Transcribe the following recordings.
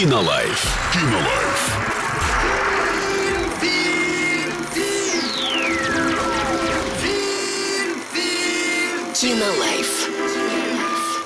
Кинолайф. Кинолайф. Кинолайф.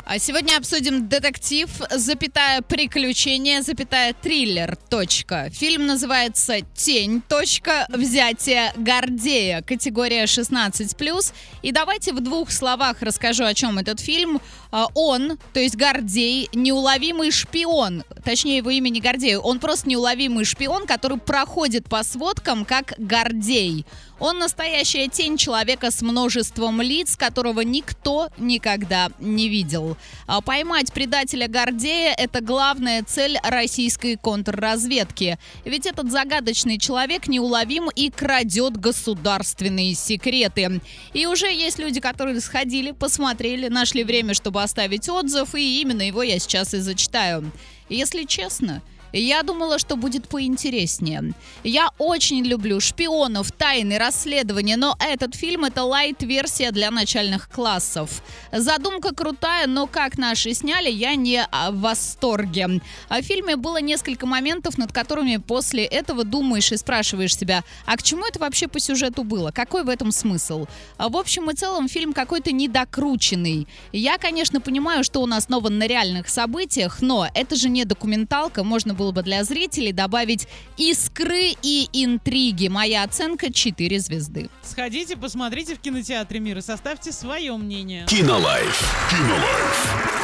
А сегодня обсудим детектив, запятая приключение, запятая триллер. Точка. Фильм называется Тень. Точка. Взятие Гордея. Категория 16+. И давайте в двух словах расскажу, о чем этот фильм. А, Он, то есть Гордей, неуловимый шпион. Точнее, его имя не. Он просто неуловимый шпион, который проходит по сводкам как Гордей. Он настоящая тень человека с множеством лиц, которого никто никогда не видел. А Поймать предателя Гордея – это главная цель российской контрразведки. Ведь этот загадочный человек неуловим и крадет государственные секреты. И уже есть люди, которые сходили, посмотрели, нашли время, чтобы оставить отзыв, и именно его я сейчас и зачитаю. Если честно, я думала, что будет поинтереснее. Я очень люблю шпионов, тайны, расследования, но этот фильм это лайт-версия для начальных классов. Задумка крутая, но как наши сняли, я не а, в восторге. В фильме было несколько моментов, над которыми после этого думаешь и спрашиваешь себя, а к чему это вообще по сюжету было? Какой в этом смысл? А В общем и целом фильм какой-то недокрученный. Я, конечно, понимаю, что он основан на реальных событиях, но это же не документалка, можно было бы для зрителей добавить искры и интриги. Моя оценка 4 звезды. Сходите, посмотрите в кинотеатре мира, составьте свое мнение. Кинолайф. Кинолайф.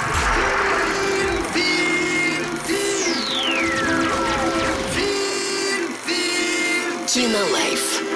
Кинолайф.